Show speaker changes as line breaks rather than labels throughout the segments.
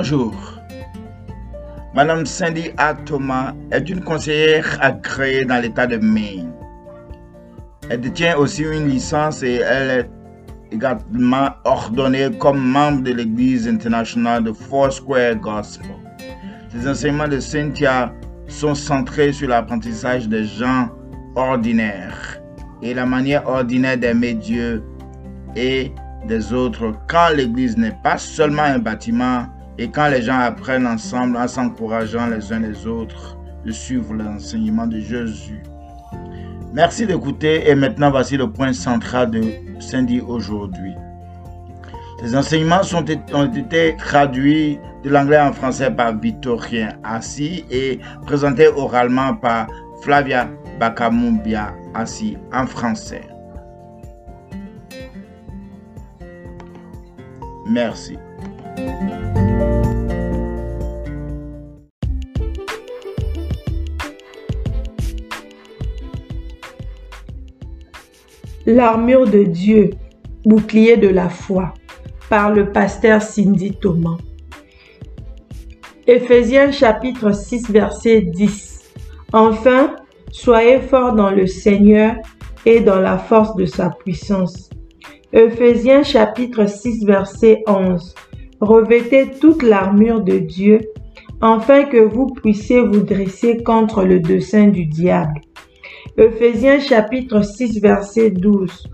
Bonjour. Madame Cindy A. Thomas est une conseillère agréée dans l'État de Maine. Elle détient aussi une licence et elle est également ordonnée comme membre de l'Église internationale de Foursquare Gospel. Les enseignements de Cynthia sont centrés sur l'apprentissage des gens ordinaires et la manière ordinaire d'aimer Dieu et des autres quand l'Église n'est pas seulement un bâtiment et quand les gens apprennent ensemble en s'encourageant les uns les autres de suivre l'enseignement de Jésus. Merci d'écouter et maintenant voici le point central de Cindy aujourd'hui. Les enseignements ont été traduits de l'anglais en français par Victorien Assis et présentés oralement par Flavia Bakamumbia Assis en français. Merci.
L'armure de Dieu, bouclier de la foi, par le pasteur Cindy Thomas. Éphésiens chapitre 6 verset 10. Enfin, soyez forts dans le Seigneur et dans la force de sa puissance. Ephésiens chapitre 6 verset 11. Revêtez toute l'armure de Dieu, afin que vous puissiez vous dresser contre le dessein du diable. Ephésiens chapitre 6 verset 12.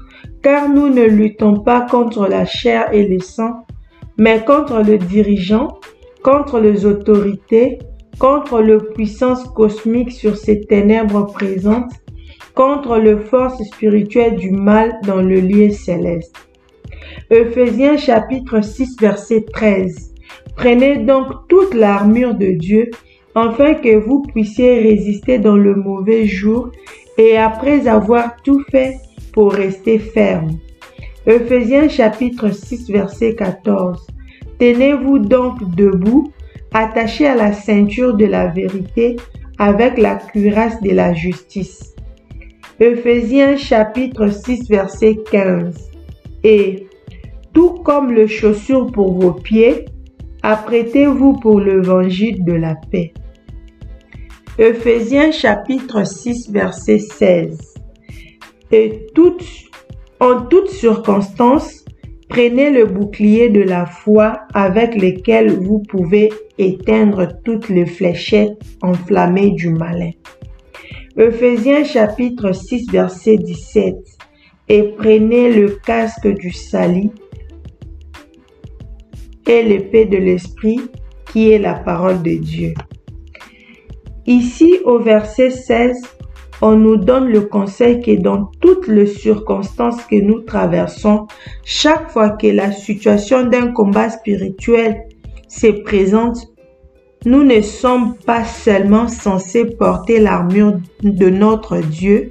Car nous ne luttons pas contre la chair et le sang, mais contre le dirigeant, contre les autorités, contre les puissances cosmiques sur ces ténèbres présentes, contre les forces spirituelles du mal dans le lieu céleste. Ephésiens chapitre 6 verset 13. Prenez donc toute l'armure de Dieu afin que vous puissiez résister dans le mauvais jour et après avoir tout fait pour rester ferme. Ephésiens chapitre 6 verset 14. Tenez-vous donc debout, attachés à la ceinture de la vérité avec la cuirasse de la justice. Ephésiens chapitre 6 verset 15. Et, tout comme le chaussure pour vos pieds, apprêtez-vous pour l'évangile de la paix. Ephésiens chapitre 6 verset 16. Et en toutes circonstances, prenez le bouclier de la foi avec lequel vous pouvez éteindre toutes les fléchettes enflammées du malin. Ephésiens chapitre 6 verset 17. Et prenez le casque du salut et l'épée de l'esprit qui est la parole de Dieu. Ici au verset 16, on nous donne le conseil que dans toutes les circonstances que nous traversons, chaque fois que la situation d'un combat spirituel se présente, nous ne sommes pas seulement censés porter l'armure de notre Dieu,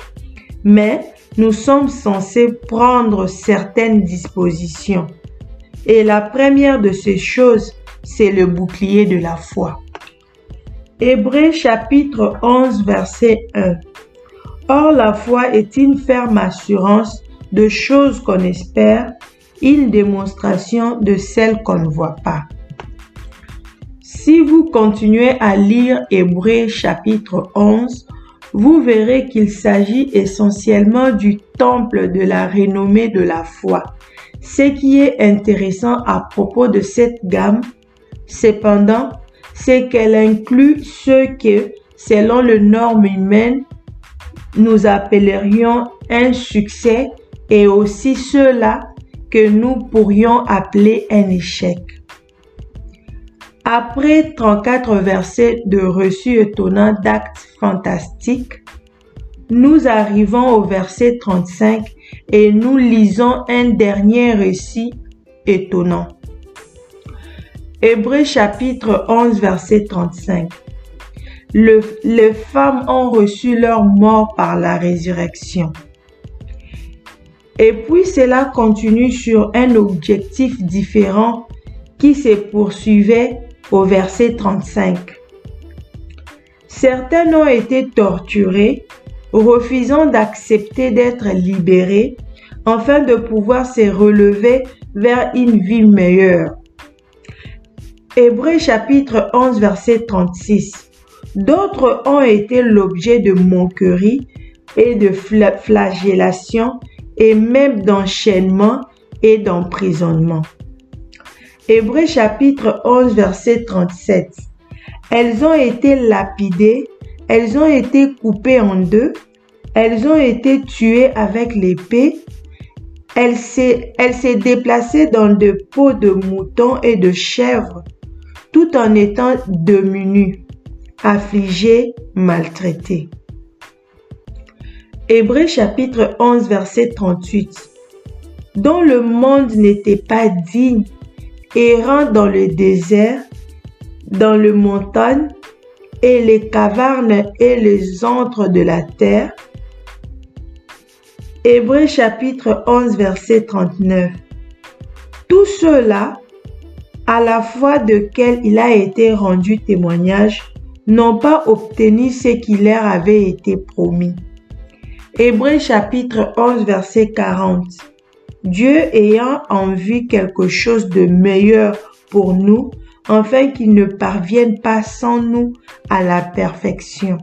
mais nous sommes censés prendre certaines dispositions. Et la première de ces choses, c'est le bouclier de la foi. Hébreu chapitre 11 verset 1. Or la foi est une ferme assurance de choses qu'on espère, une démonstration de celles qu'on ne voit pas. Si vous continuez à lire Hébreu chapitre 11, vous verrez qu'il s'agit essentiellement du temple de la renommée de la foi. Ce qui est intéressant à propos de cette gamme, cependant, c'est qu'elle inclut ceux que, selon les normes humaines, nous appellerions un succès et aussi ceux-là que nous pourrions appeler un échec. Après 34 versets de reçus étonnants d'actes fantastiques, nous arrivons au verset 35 et nous lisons un dernier récit étonnant. Hébreu chapitre 11 verset 35. les femmes ont reçu leur mort par la résurrection. Et puis cela continue sur un objectif différent qui se poursuivait au verset 35. Certains ont été torturés, refusant d'accepter d'être libérés, afin de pouvoir se relever vers une vie meilleure. Hébreux chapitre 11 verset 36. D'autres ont été l'objet de moqueries et de flagellation et même d'enchaînement et d'emprisonnement. Hébreux chapitre 11 verset 37. Elles ont été lapidées, elles ont été coupées en deux, elles ont été tuées avec l'épée, elles s'est déplacée dans de peaux de moutons et de chèvres, tout en étant diminuées affligé, maltraité. Hébreu chapitre 11 verset 38. Dont le monde n'était pas digne, errant dans le désert, dans le montagne et les cavernes et les antres de la terre. Hébreu chapitre 11 verset 39. Tout cela, à la fois de quel il a été rendu témoignage, n'ont pas obtenu ce qui leur avait été promis. Hébreu chapitre 11 verset 40. Dieu ayant en vue quelque chose de meilleur pour nous, afin qu'il ne parvienne pas sans nous à la perfection.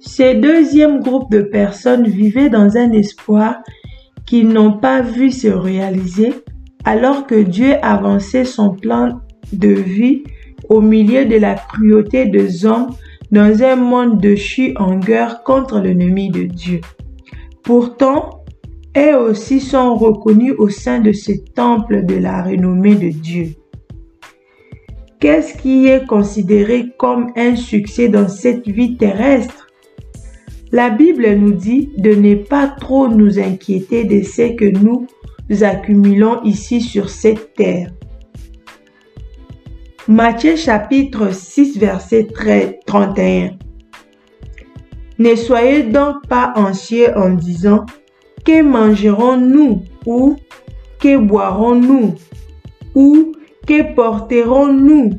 Ces deuxième groupe de personnes vivaient dans un espoir qu'ils n'ont pas vu se réaliser alors que Dieu avançait son plan de vie au milieu de la cruauté des hommes dans un monde de déchu en guerre contre l'ennemi de Dieu. Pourtant, elles aussi sont reconnues au sein de ce temple de la renommée de Dieu. Qu'est-ce qui est considéré comme un succès dans cette vie terrestre? La Bible nous dit de ne pas trop nous inquiéter de ce que nous accumulons ici sur cette terre Matthieu chapitre 6 verset 31. Ne soyez donc pas anxieux en disant que mangerons-nous ou que boirons-nous ou que porterons-nous?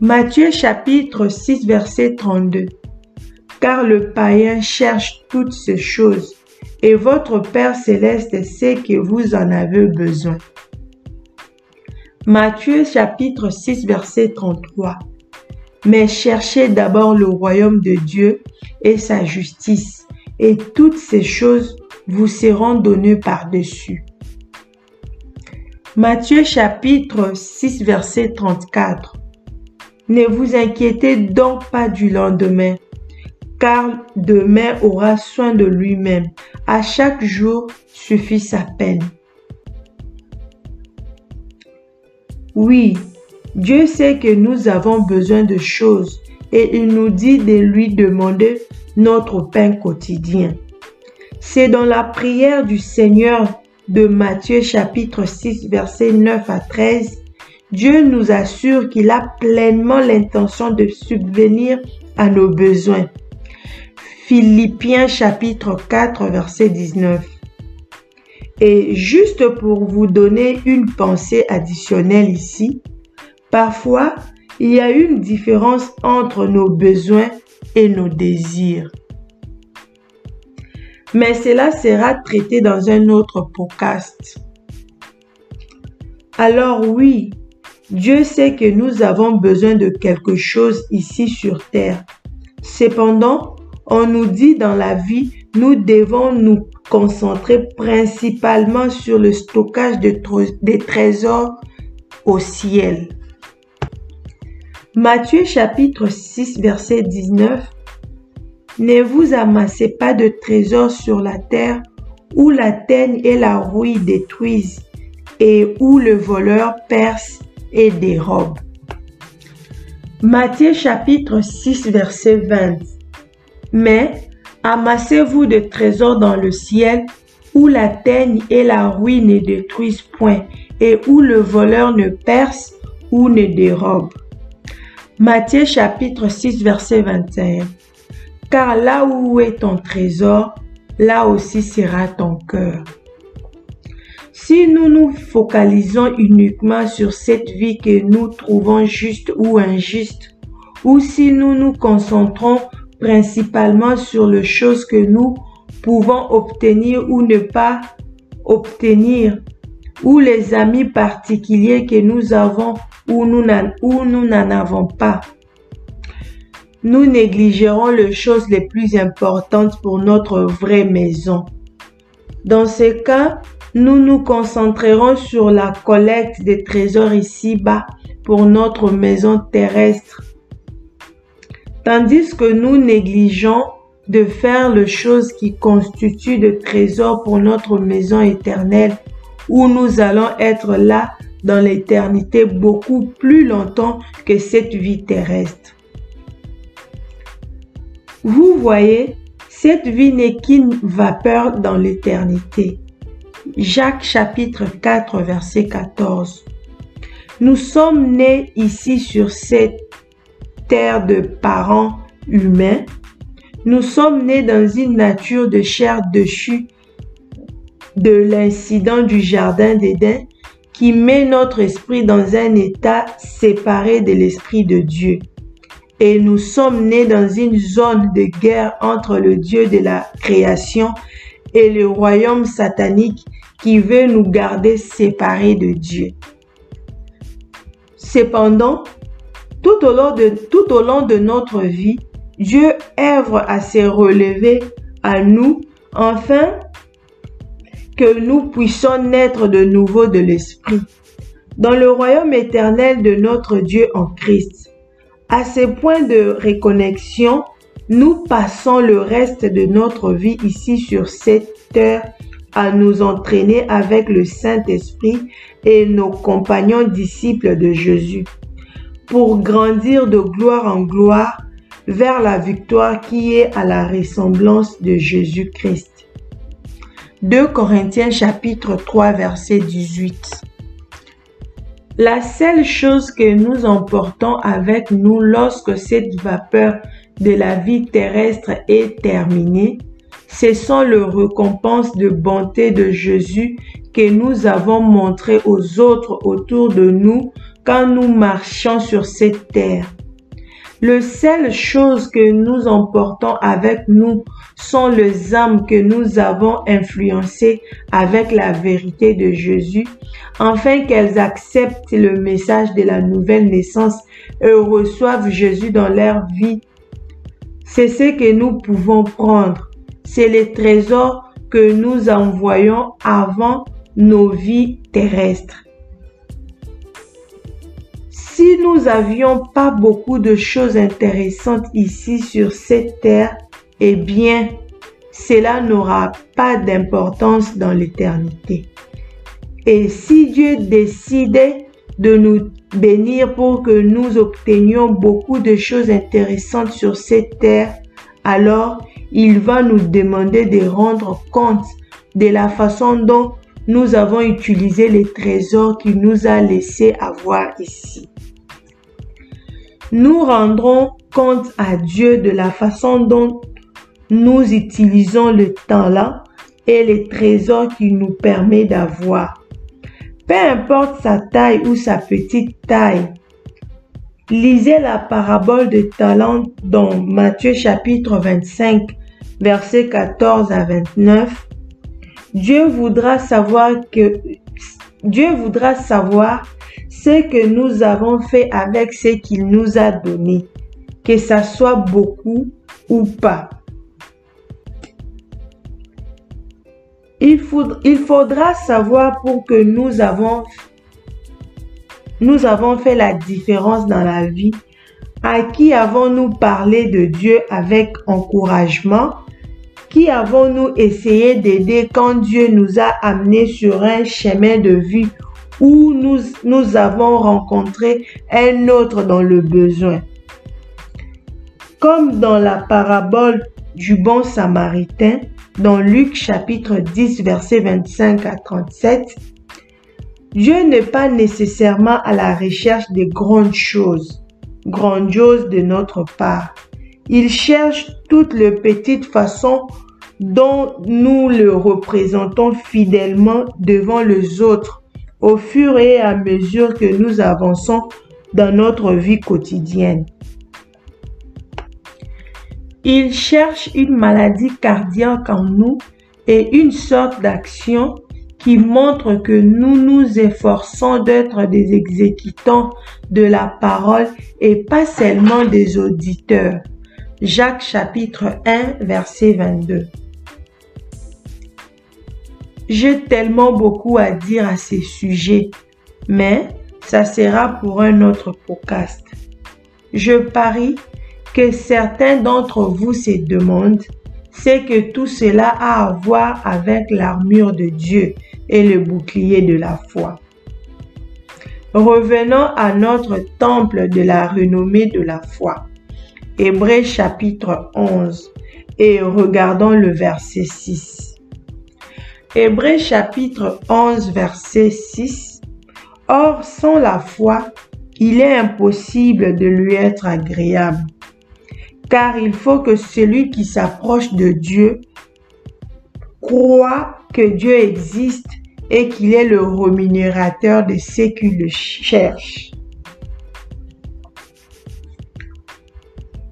Matthieu chapitre 6 verset 32. Car le païen cherche toutes ces choses et votre Père céleste sait que vous en avez besoin. Matthieu chapitre 6 verset 33. Mais cherchez d'abord le royaume de Dieu et sa justice, et toutes ces choses vous seront données par-dessus. Matthieu chapitre 6 verset 34. Ne vous inquiétez donc pas du lendemain, car demain aura soin de lui-même. À chaque jour suffit sa peine. Oui, Dieu sait que nous avons besoin de choses et il nous dit de lui demander notre pain quotidien. C'est dans la prière du Seigneur de Matthieu chapitre 6 verset 9 à 13, Dieu nous assure qu'il a pleinement l'intention de subvenir à nos besoins. Philippiens chapitre 4 verset 19. Et juste pour vous donner une pensée additionnelle ici, parfois, il y a une différence entre nos besoins et nos désirs. Mais cela sera traité dans un autre podcast. Alors oui, Dieu sait que nous avons besoin de quelque chose ici sur Terre. Cependant, on nous dit dans la vie, nous devons nous concentrer principalement sur le stockage de des trésors au ciel. Matthieu chapitre 6 verset 19 Ne vous amassez pas de trésors sur la terre où la teigne et la rouille détruisent et où le voleur perce et dérobe. Matthieu chapitre 6 verset 20 Mais Amassez-vous de trésors dans le ciel, où la teigne et la ruine ne détruisent point, et où le voleur ne perce ou ne dérobe. Matthieu chapitre 6 verset 21. Car là où est ton trésor, là aussi sera ton cœur. Si nous nous focalisons uniquement sur cette vie que nous trouvons juste ou injuste, ou si nous nous concentrons principalement sur les choses que nous pouvons obtenir ou ne pas obtenir, ou les amis particuliers que nous avons ou nous n'en avons pas. Nous négligerons les choses les plus importantes pour notre vraie maison. Dans ce cas, nous nous concentrerons sur la collecte des trésors ici-bas pour notre maison terrestre. Tandis que nous négligeons de faire les choses qui constituent des trésors pour notre maison éternelle, où nous allons être là dans l'éternité beaucoup plus longtemps que cette vie terrestre. Vous voyez, cette vie n'est qu'une vapeur dans l'éternité. Jacques chapitre 4 verset 14. Nous sommes nés ici sur cette terre de parents humains. Nous sommes nés dans une nature de chair déchue de l'incident du Jardin d'Éden qui met notre esprit dans un état séparé de l'esprit de Dieu. Et nous sommes nés dans une zone de guerre entre le Dieu de la création et le royaume satanique qui veut nous garder séparés de Dieu. Cependant, tout au long de, notre vie, Dieu œuvre à se relever à nous afin que nous puissions naître de nouveau de l'Esprit dans le royaume éternel de notre Dieu en Christ. À ce point de reconnexion, nous passons le reste de notre vie ici sur cette terre à nous entraîner avec le Saint-Esprit et nos compagnons disciples de Jésus pour grandir de gloire en gloire vers la victoire qui est à la ressemblance de Jésus-Christ. 2 Corinthiens chapitre 3 verset 18. La seule chose que nous emportons avec nous lorsque cette vapeur de la vie terrestre est terminée, ce sont les récompenses de bonté de Jésus que nous avons montrées aux autres autour de nous quand nous marchons sur cette terre. Le seule chose que nous emportons avec nous sont les âmes que nous avons influencées avec la vérité de Jésus, afin qu'elles acceptent le message de la nouvelle naissance et reçoivent Jésus dans leur vie. C'est ce que nous pouvons prendre. C'est les trésors que nous envoyons avant nos vies terrestres. Si nous avions pas beaucoup de choses intéressantes ici sur cette terre, eh bien, cela n'aura pas d'importance dans l'éternité. Et si Dieu décidait de nous bénir pour que nous obtenions beaucoup de choses intéressantes sur cette terre, alors il va nous demander de rendre compte de la façon dont nous avons utilisé les trésors qu'il nous a laissés avoir ici nous rendrons compte à Dieu de la façon dont nous utilisons le temps-là et les trésors qu'il nous permet d'avoir. Peu importe sa taille ou sa petite taille. Lisez la parabole de talent dans Matthieu chapitre 25, versets 14 à 29. Dieu voudra savoir que Dieu voudra savoir ce que nous avons fait avec ce qu'il nous a donné, que ça soit beaucoup ou pas. Il, faudra, savoir pour que nous avons, nous avons fait la différence dans la vie. À qui avons-nous parlé de Dieu avec encouragement? Qui avons-nous essayé d'aider quand Dieu nous a amenés sur un chemin de vie où nous, nous avons rencontré un autre dans le besoin? Comme dans la parabole du bon samaritain, dans Luc chapitre 10, verset 25 à 37, Dieu n'est pas nécessairement à la recherche des grandes choses, grandioses de notre part. Il cherche toutes les petites façons dont nous le représentons fidèlement devant les autres au fur et à mesure que nous avançons dans notre vie quotidienne. Il cherche une maladie cardiaque en nous et une sorte d'action qui montre que nous nous efforçons d'être des exécutants de la parole et pas seulement des auditeurs. Jacques chapitre 1 verset 22. J'ai tellement beaucoup à dire à ces sujets, mais ça sera pour un autre podcast. Je parie que certains d'entre vous se demandent c'est que tout cela a à voir avec l'armure de Dieu et le bouclier de la foi. Revenons à notre temple de la renommée de la foi. Hébreux chapitre 11 et regardons le verset 6. Hébreux chapitre 11 verset 6. Or, sans la foi, il est impossible de lui être agréable car il faut que celui qui s'approche de Dieu croit que Dieu existe et qu'il est le rémunérateur de ceux qui le cherchent.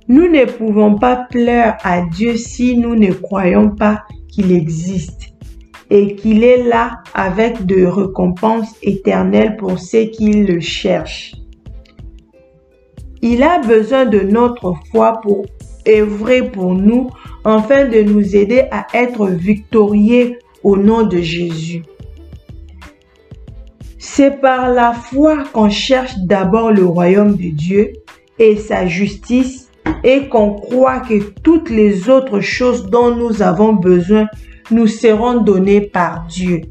Nous ne pouvons pas plaire à Dieu si nous ne croyons pas qu'il existe et qu'il est là avec de récompenses éternelles pour ceux qui le cherchent. Il a besoin de notre foi pour œuvrer pour nous afin de nous aider à être victorieux au nom de Jésus. C'est par la foi qu'on cherche d'abord le royaume de Dieu et sa justice et qu'on croit que toutes les autres choses dont nous avons besoin nous seront données par Dieu.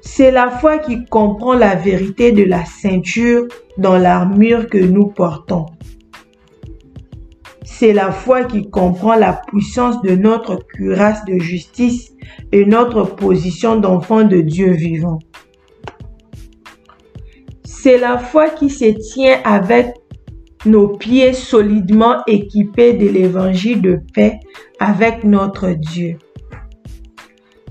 C'est la foi qui comprend la vérité de la ceinture dans l'armure que nous portons. C'est la foi qui comprend la puissance de notre cuirasse de justice et notre position d'enfant de Dieu vivant. C'est la foi qui se tient avec nos pieds solidement équipés de l'évangile de paix avec notre Dieu.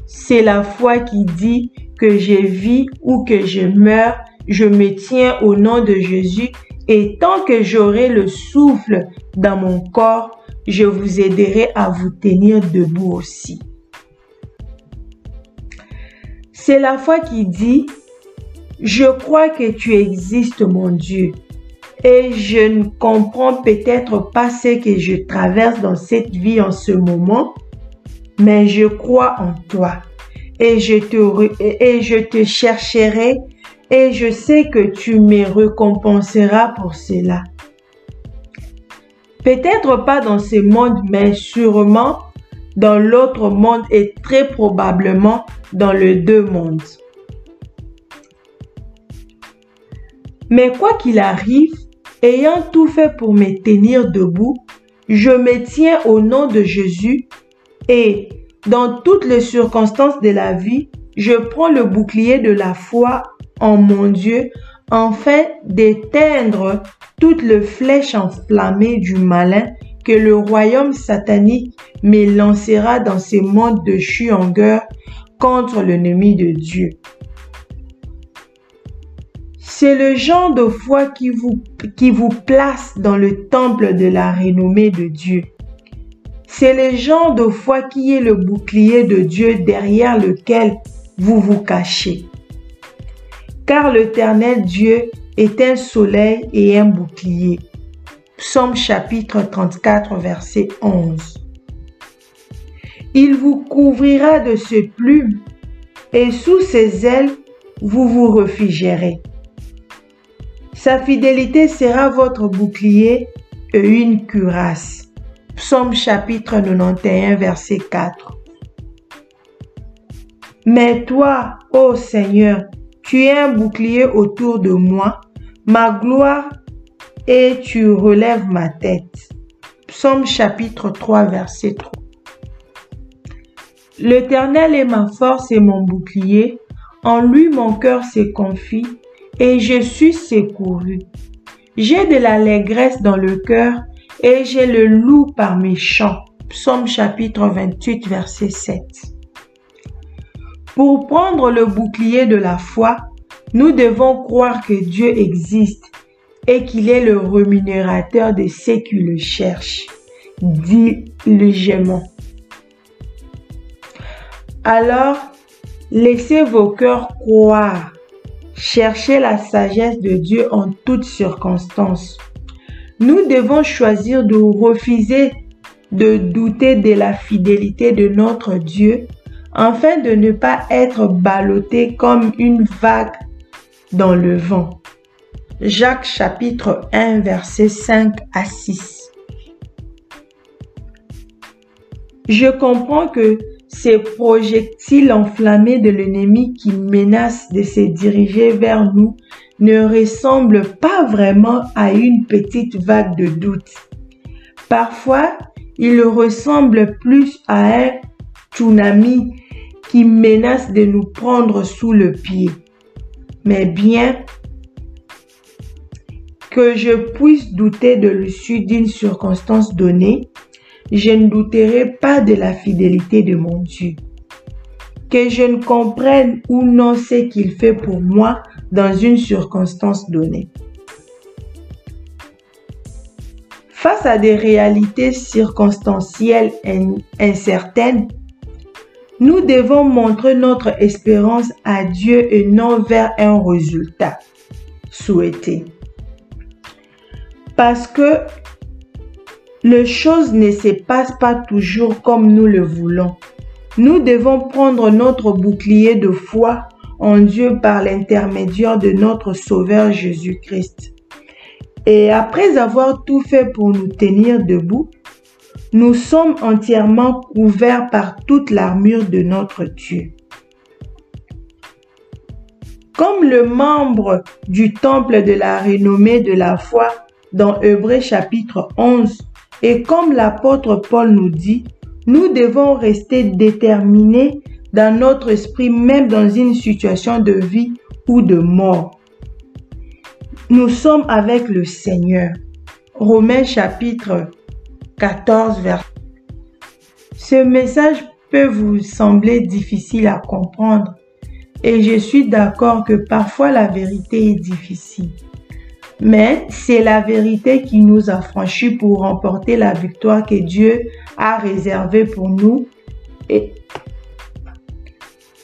C'est la foi qui dit que je vis ou que je meurs, je me tiens au nom de Jésus et tant que j'aurai le souffle dans mon corps, je vous aiderai à vous tenir debout aussi. C'est la foi qui dit, je crois que tu existes mon Dieu et je ne comprends peut-être pas ce que je traverse dans cette vie en ce moment, mais je crois en toi et je te, et je te chercherai et je sais que tu me récompenseras pour cela. Peut-être pas dans ce monde, mais sûrement dans l'autre monde et très probablement dans le deux mondes. Mais quoi qu'il arrive, ayant tout fait pour me tenir debout, je me tiens au nom de Jésus et dans toutes les circonstances de la vie, je prends le bouclier de la foi en mon Dieu afin d'éteindre toutes les flèches enflammées du malin que le royaume satanique me lancera dans ces mondes de chuangueur contre l'ennemi de Dieu. C'est le genre de foi qui vous, place dans le temple de la renommée de Dieu. C'est le genre de foi qui est le bouclier de Dieu derrière lequel vous vous cachez car l'Éternel Dieu est un soleil et un bouclier. Psaume chapitre 34, verset 11. Il vous couvrira de ses plumes, et sous ses ailes, vous vous réfugierez. Sa fidélité sera votre bouclier et une cuirasse. Psaume chapitre 91, verset 4. Mais toi, ô Seigneur, tu es un bouclier autour de moi, ma gloire, et tu relèves ma tête. Psaume chapitre 3, verset 3. L'Éternel est ma force et mon bouclier. En lui mon cœur s'est confie et je suis secouru. J'ai de l'allégresse dans le cœur et j'ai le loup par mes chants. Psaume chapitre 28, verset 7. Pour prendre le bouclier de la foi, nous devons croire que Dieu existe et qu'il est le rémunérateur de ceux qui le cherchent, dit le Alors, laissez vos cœurs croire. Cherchez la sagesse de Dieu en toutes circonstances. Nous devons choisir de refuser de douter de la fidélité de notre Dieu afin de ne pas être ballotté comme une vague dans le vent. Jacques chapitre 1 verset 5 à 6. Je comprends que ces projectiles enflammés de l'ennemi qui menacent de se diriger vers nous ne ressemblent pas vraiment à une petite vague de doute. Parfois, ils ressemblent plus à un tsunami qui menace de nous prendre sous le pied. Mais bien que je puisse douter de l'issue d'une circonstance donnée, je ne douterai pas de la fidélité de mon Dieu. Que je ne comprenne ou non ce qu'il fait pour moi dans une circonstance donnée. Face à des réalités circonstancielles incertaines, nous devons montrer notre espérance à Dieu et non vers un résultat souhaité. Parce que les choses ne se passent pas toujours comme nous le voulons. Nous devons prendre notre bouclier de foi en Dieu par l'intermédiaire de notre Sauveur Jésus-Christ. Et après avoir tout fait pour nous tenir debout, nous sommes entièrement couverts par toute l'armure de notre Dieu. Comme le membre du temple de la renommée de la foi dans Hébreu chapitre 11, et comme l'apôtre Paul nous dit, nous devons rester déterminés dans notre esprit même dans une situation de vie ou de mort. Nous sommes avec le Seigneur. Romains chapitre 14, vers. Ce message peut vous sembler difficile à comprendre et je suis d'accord que parfois la vérité est difficile. Mais c'est la vérité qui nous a franchis pour remporter la victoire que Dieu a réservée pour nous. Et,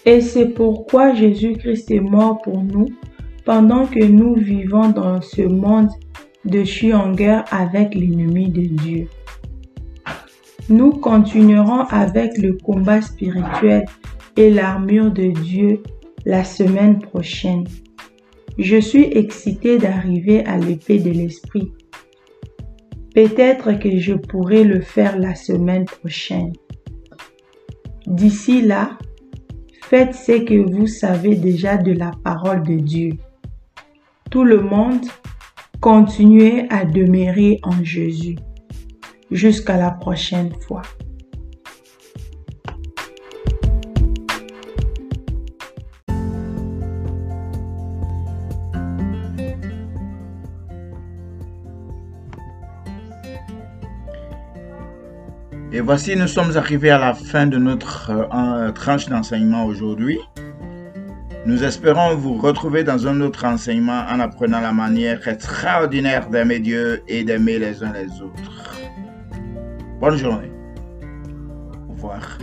c'est pourquoi Jésus-Christ est mort pour nous pendant que nous vivons dans ce monde de chien en guerre avec l'ennemi de Dieu. Nous continuerons avec le combat spirituel et l'armure de Dieu la semaine prochaine. Je suis excitée d'arriver à l'épée de l'esprit. Peut-être que je pourrai le faire la semaine prochaine. D'ici là, faites ce que vous savez déjà de la parole de Dieu. Tout le monde, continuez à demeurer en Jésus. Jusqu'à la prochaine fois.
Et voici, nous sommes arrivés à la fin de notre euh, tranche d'enseignement aujourd'hui. Nous espérons vous retrouver dans un autre enseignement en apprenant la manière extraordinaire d'aimer Dieu et d'aimer les uns les autres. Bonne journée. Au revoir.